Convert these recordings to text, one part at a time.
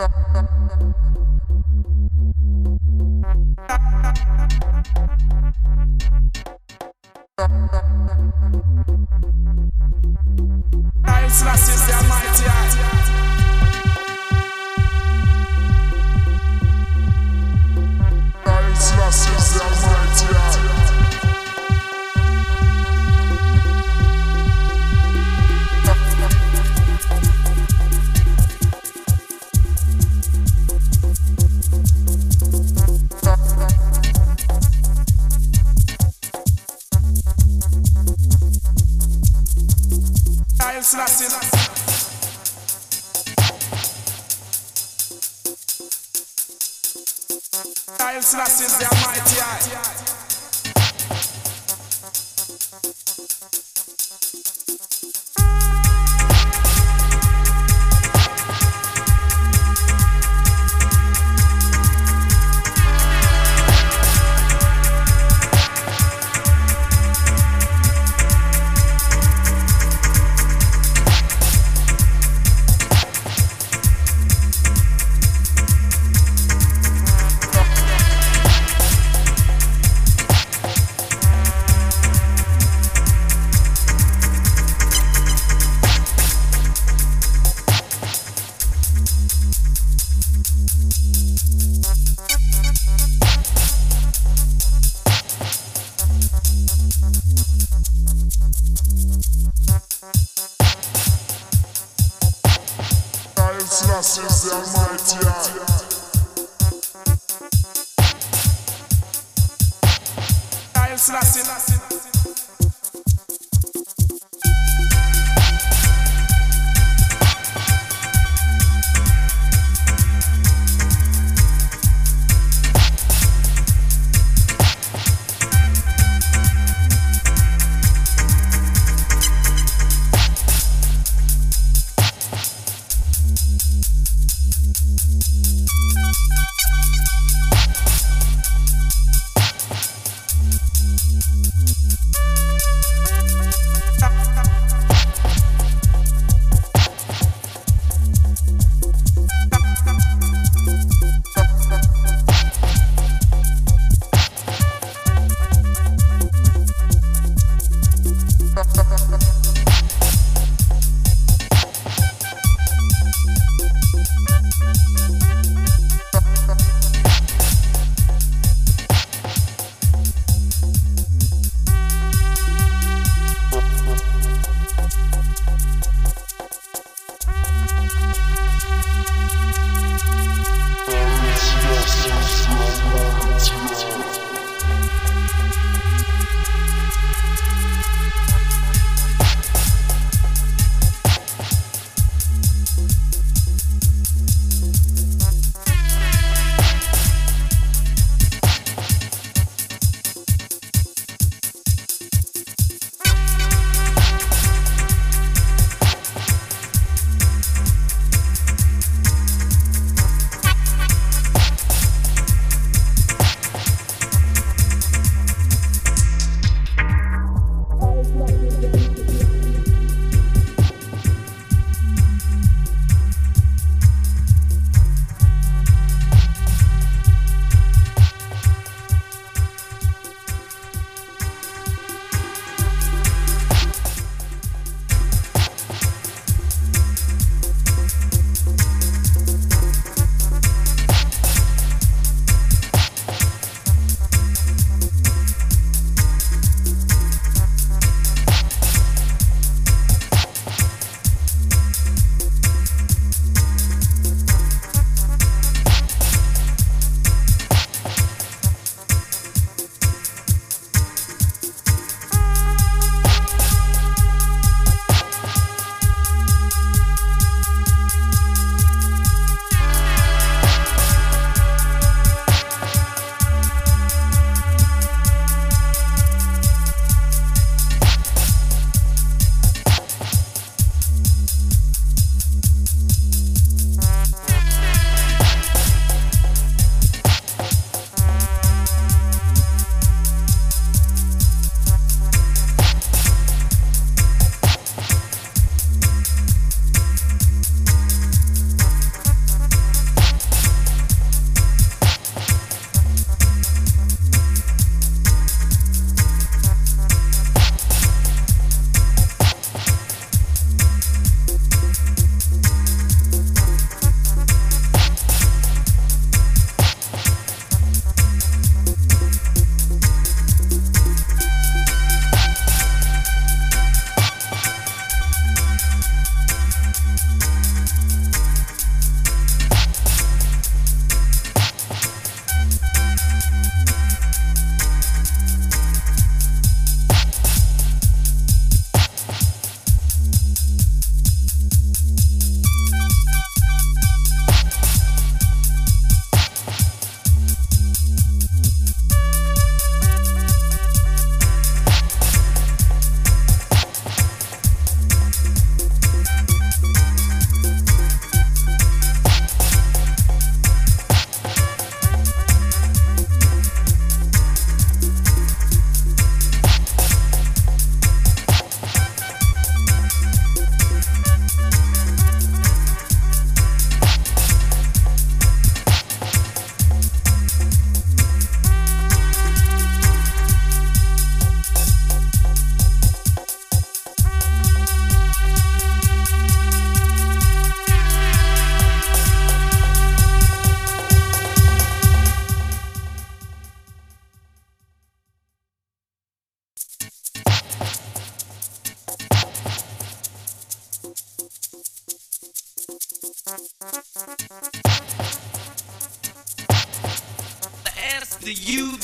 Nice, that's is the mighty.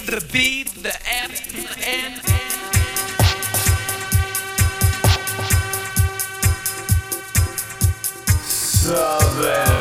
the beat, the end, end, end. Southern.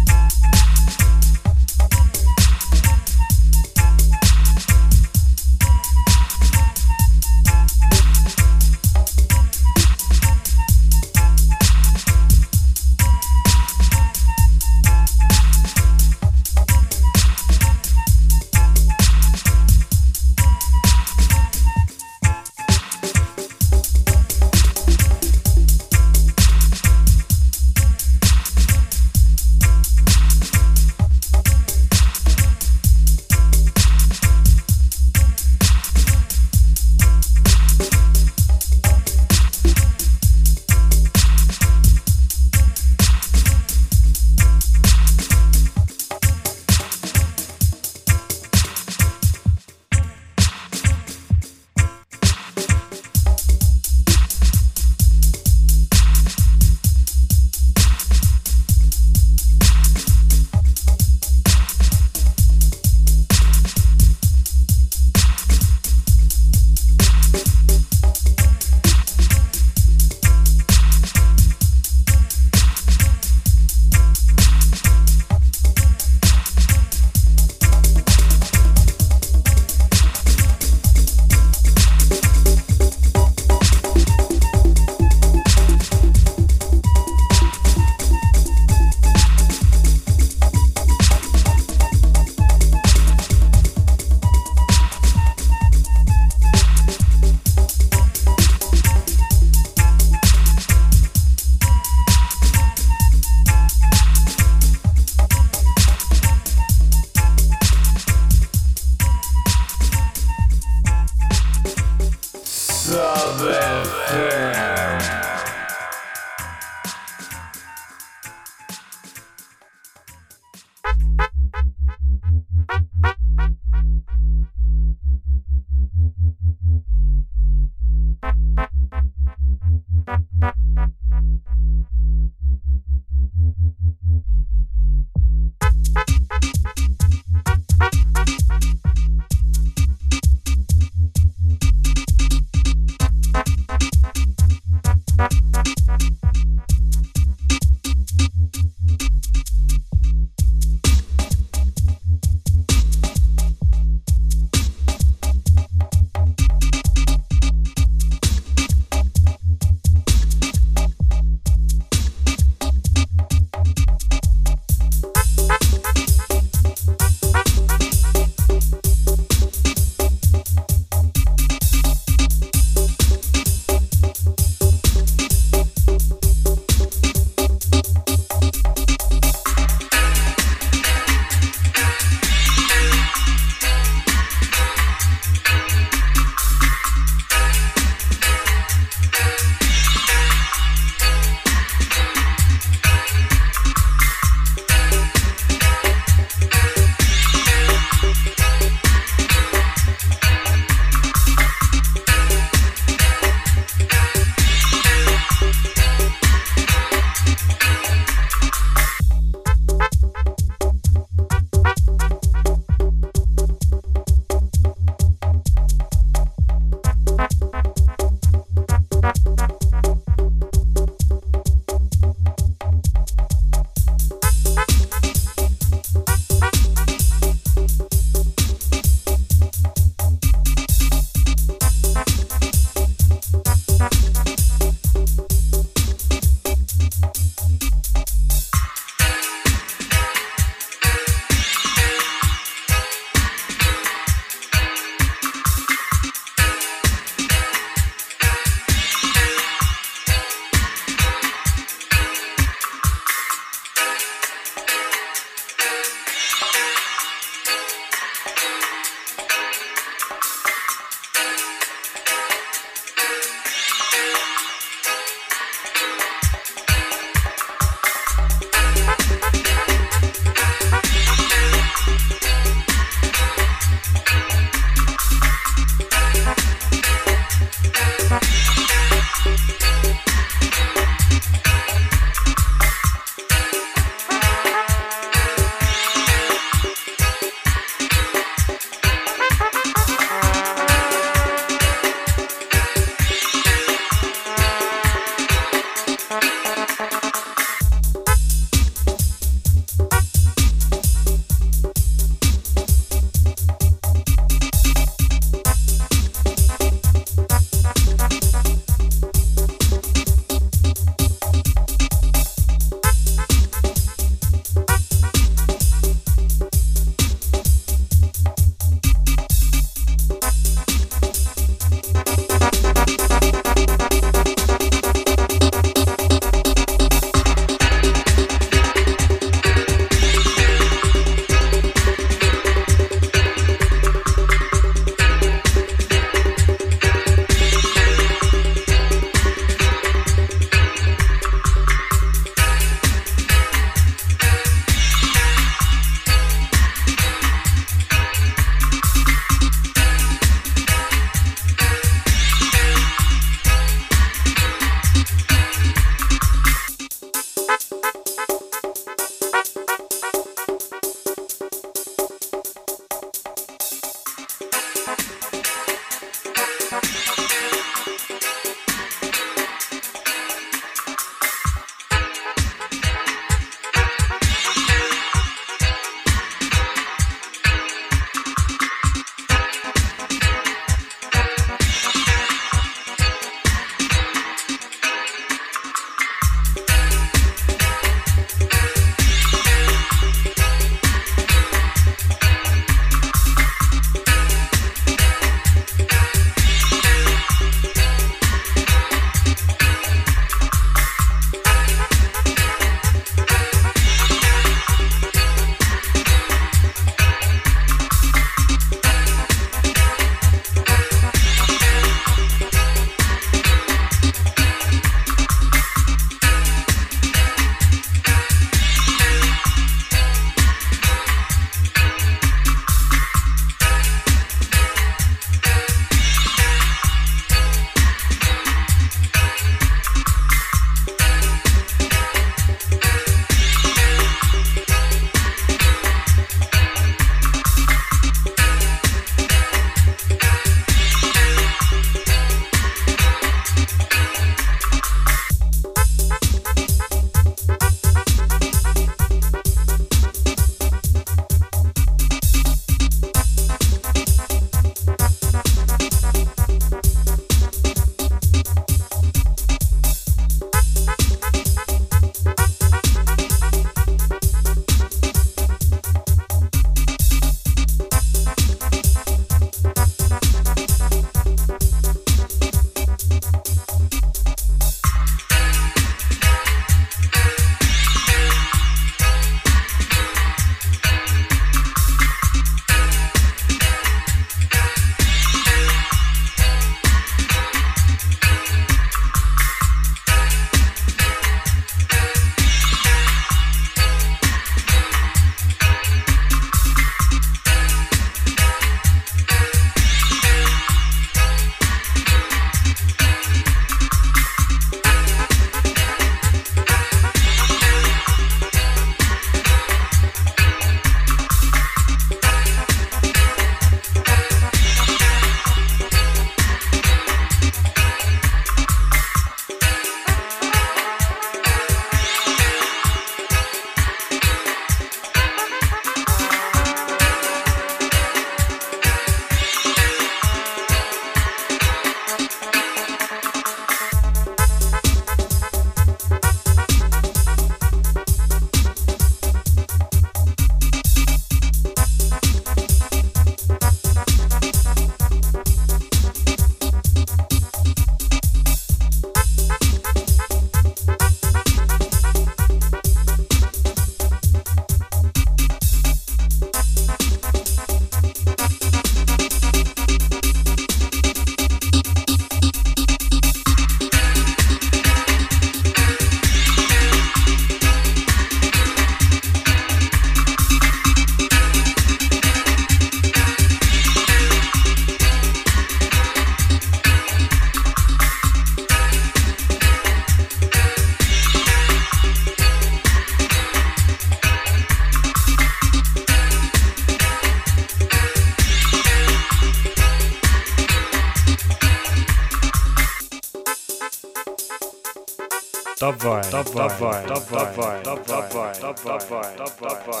Dabei, dabei, dabei, dabei, dabei, dabei, dabei, dabei, dabei,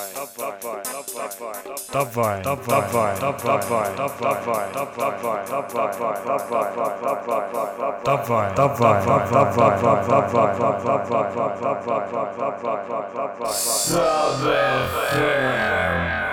dabei, dabei, dabei, dabei, dabei, dabei, dabei, dabei, dabei,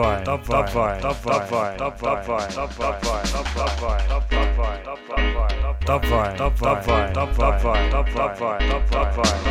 dabei, dabei, dabei, dabei, dabei, dabei, dabei, Sub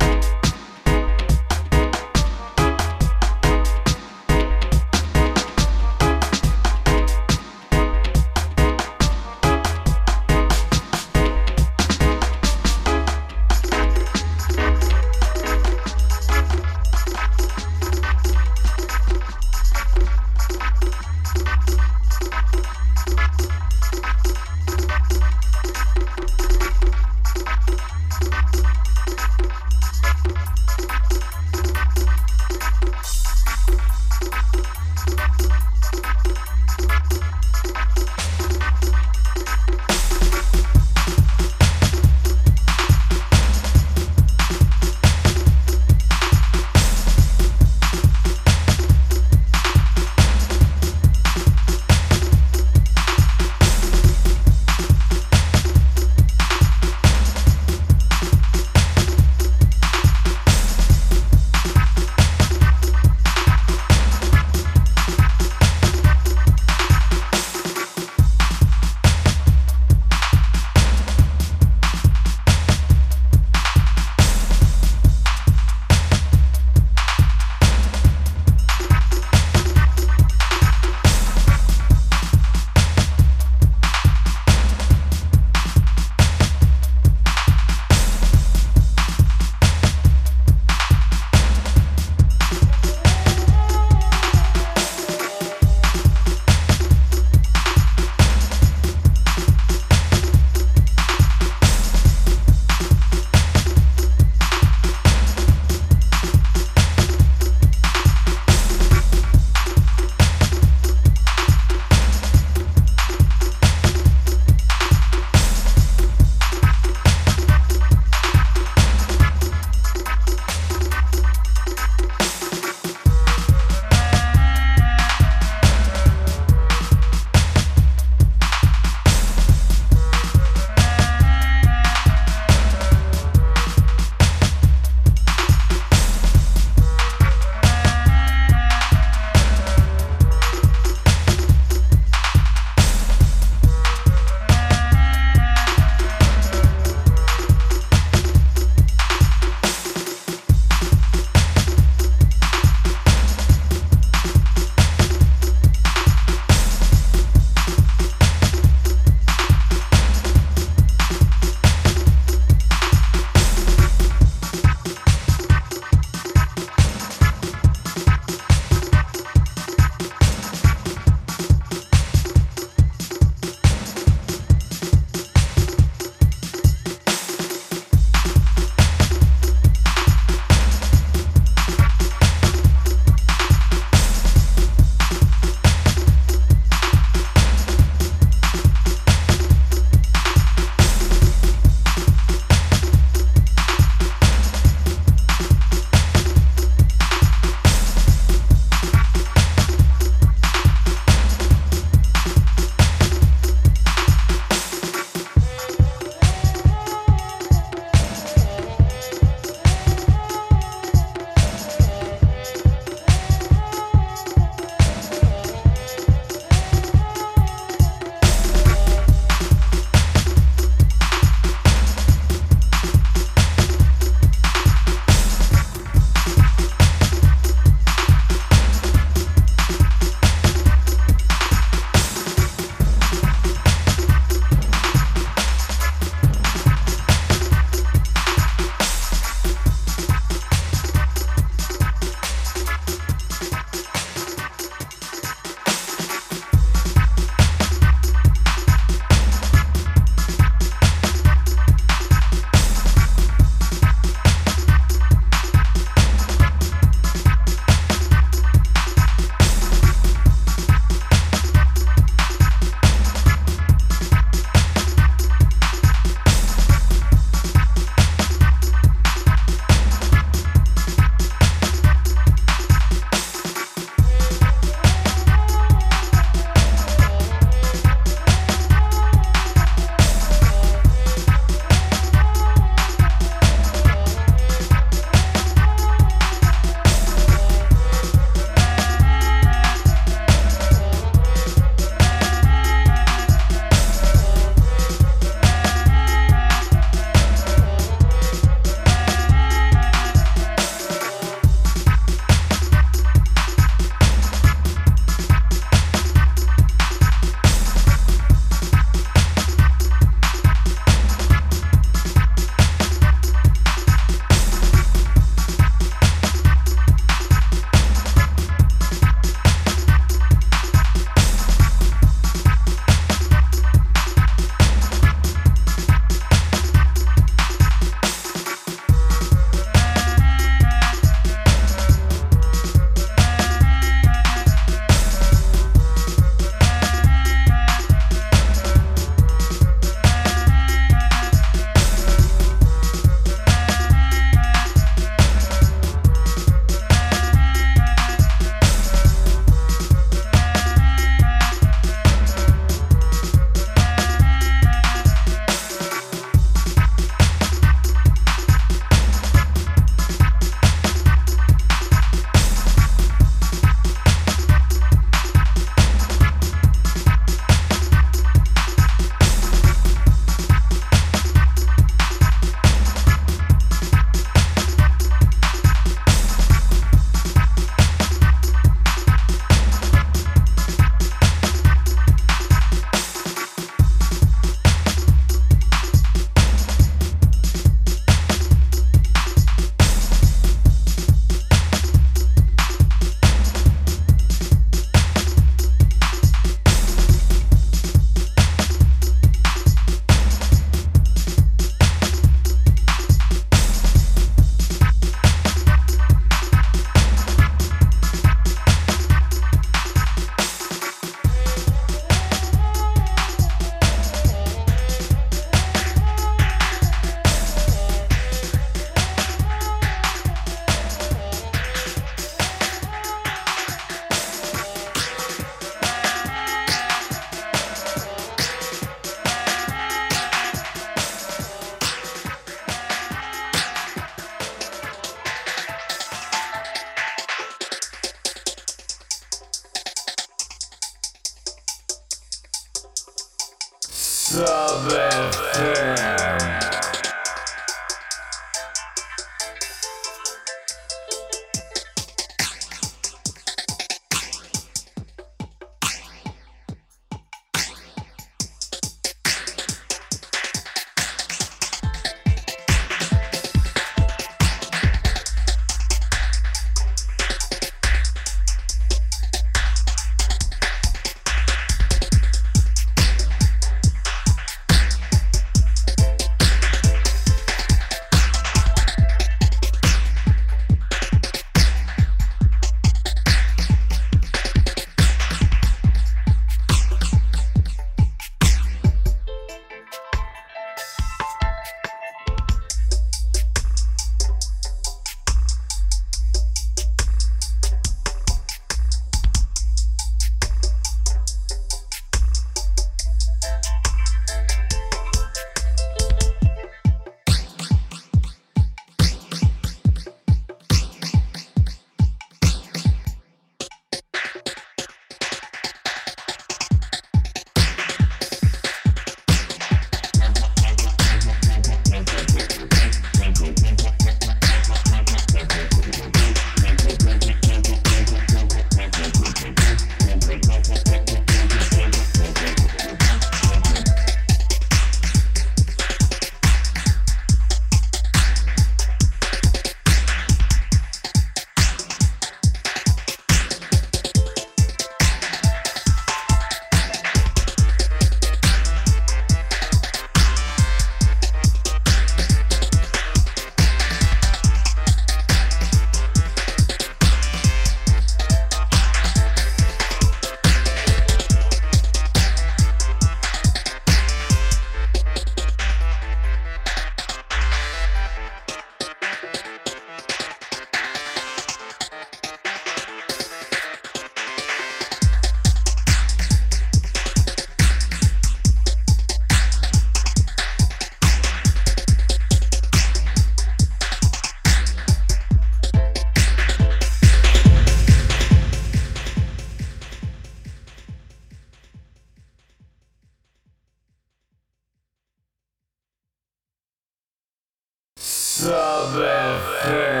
Top FM.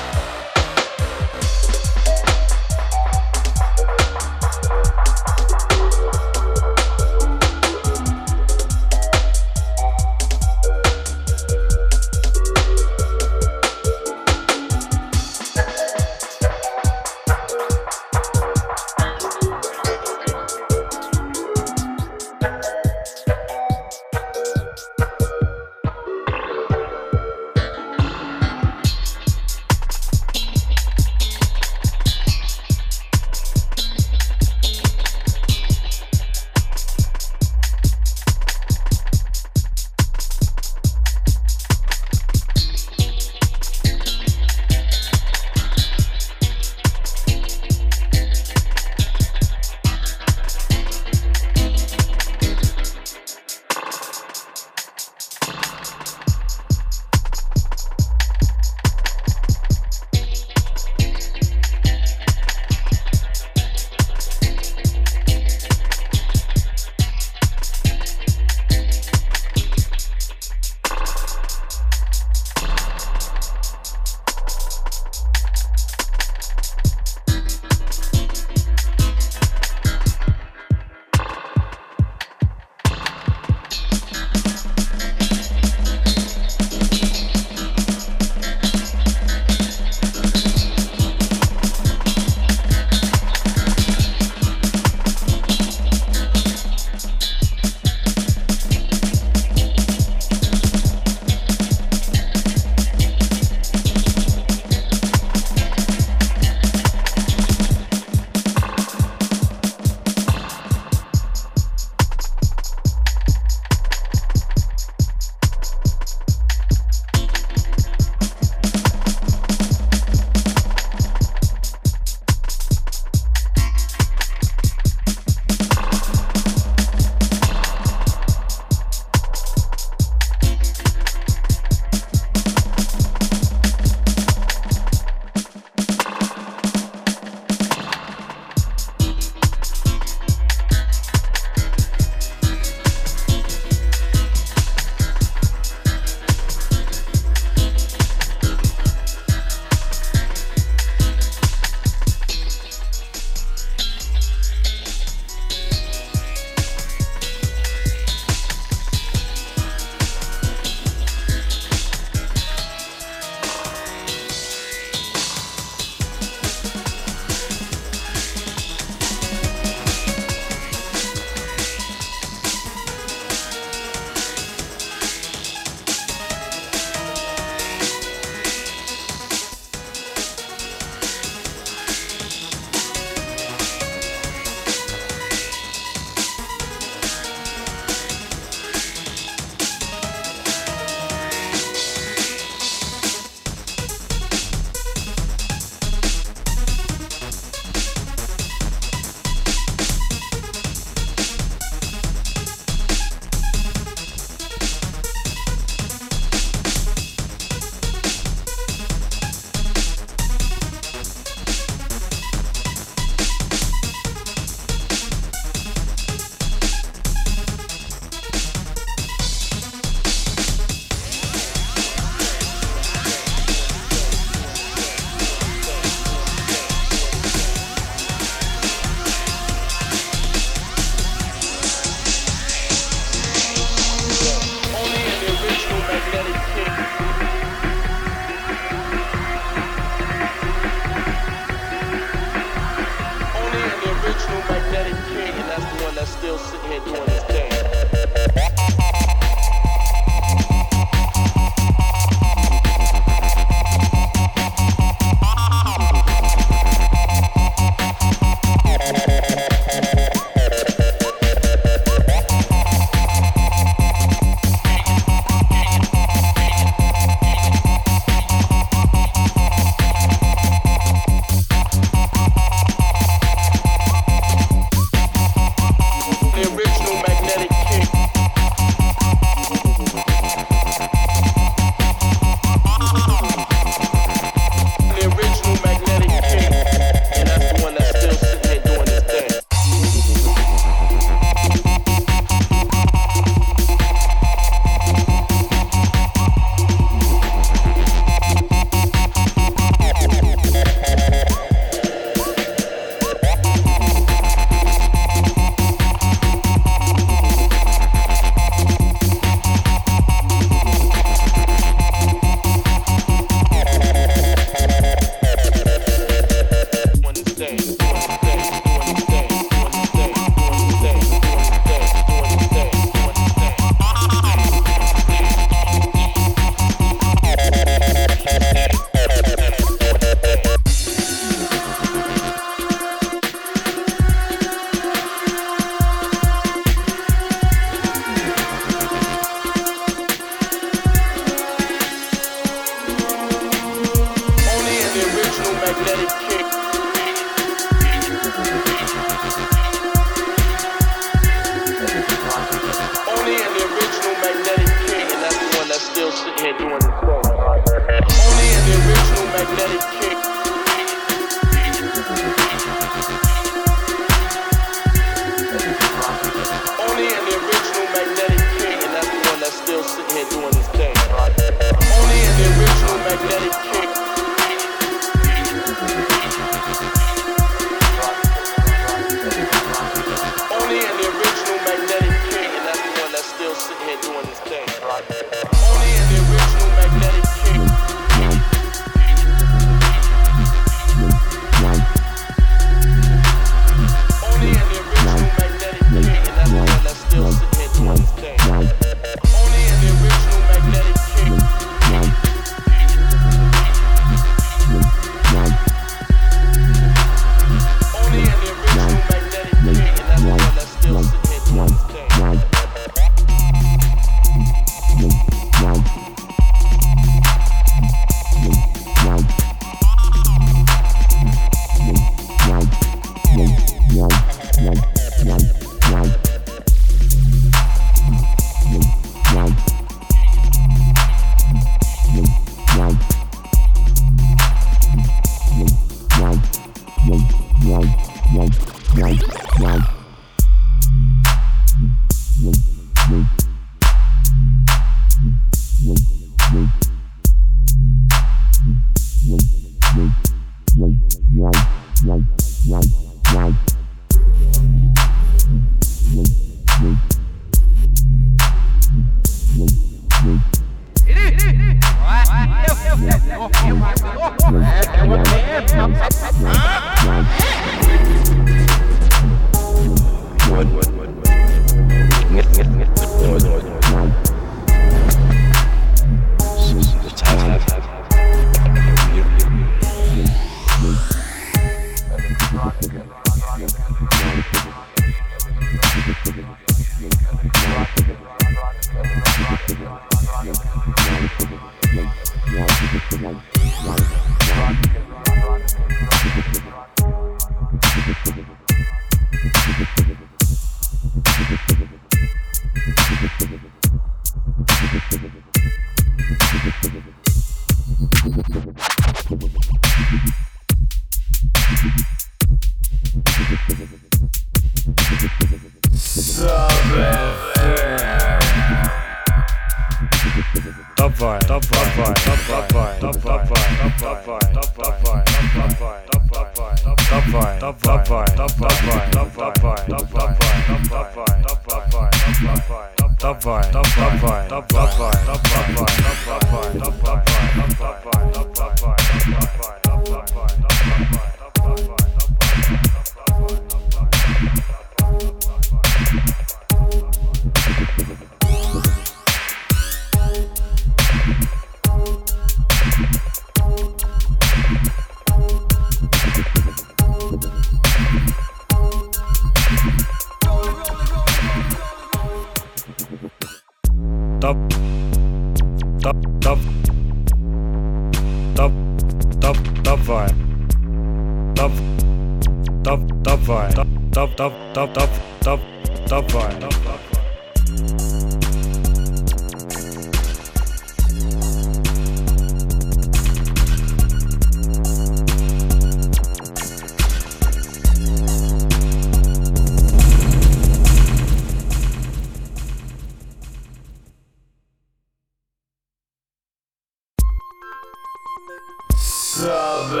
of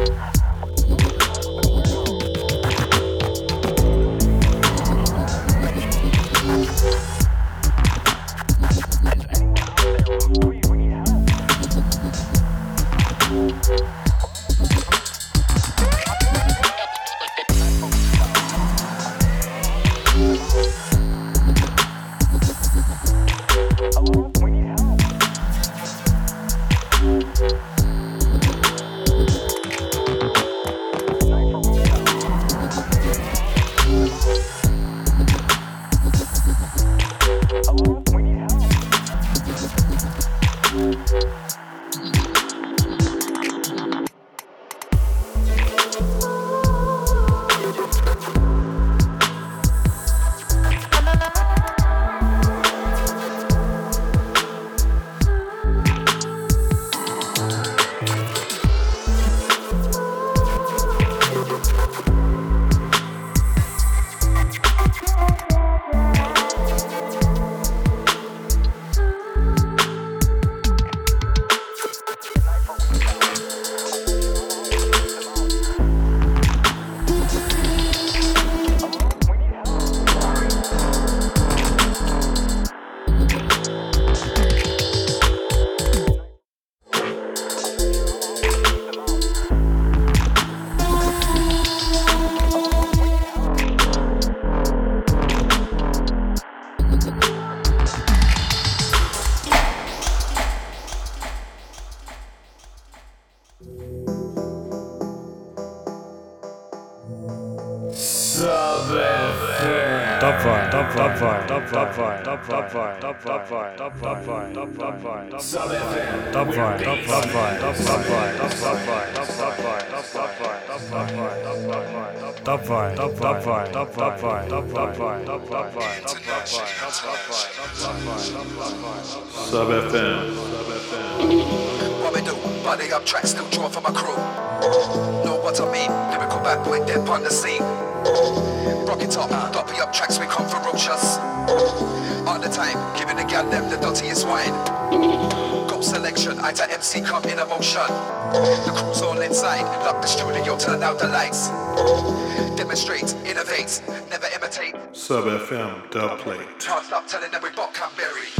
podcast. Sub FM. What we do? Body up track, still draw for my crew. Know what I mean? Lyrical bad boy, dead on the scene. Rock it up, doppy up tracks, we come ferocious. Time, giving the gal them the dirtiest wine. Go selection, I to MC come in emotion. The crew's all inside, lock the studio, turn out the lights. Demonstrate, innovate, never imitate. Sub FM dub plate. Can't stop telling them we bought Canberry.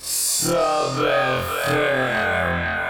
Sub FM.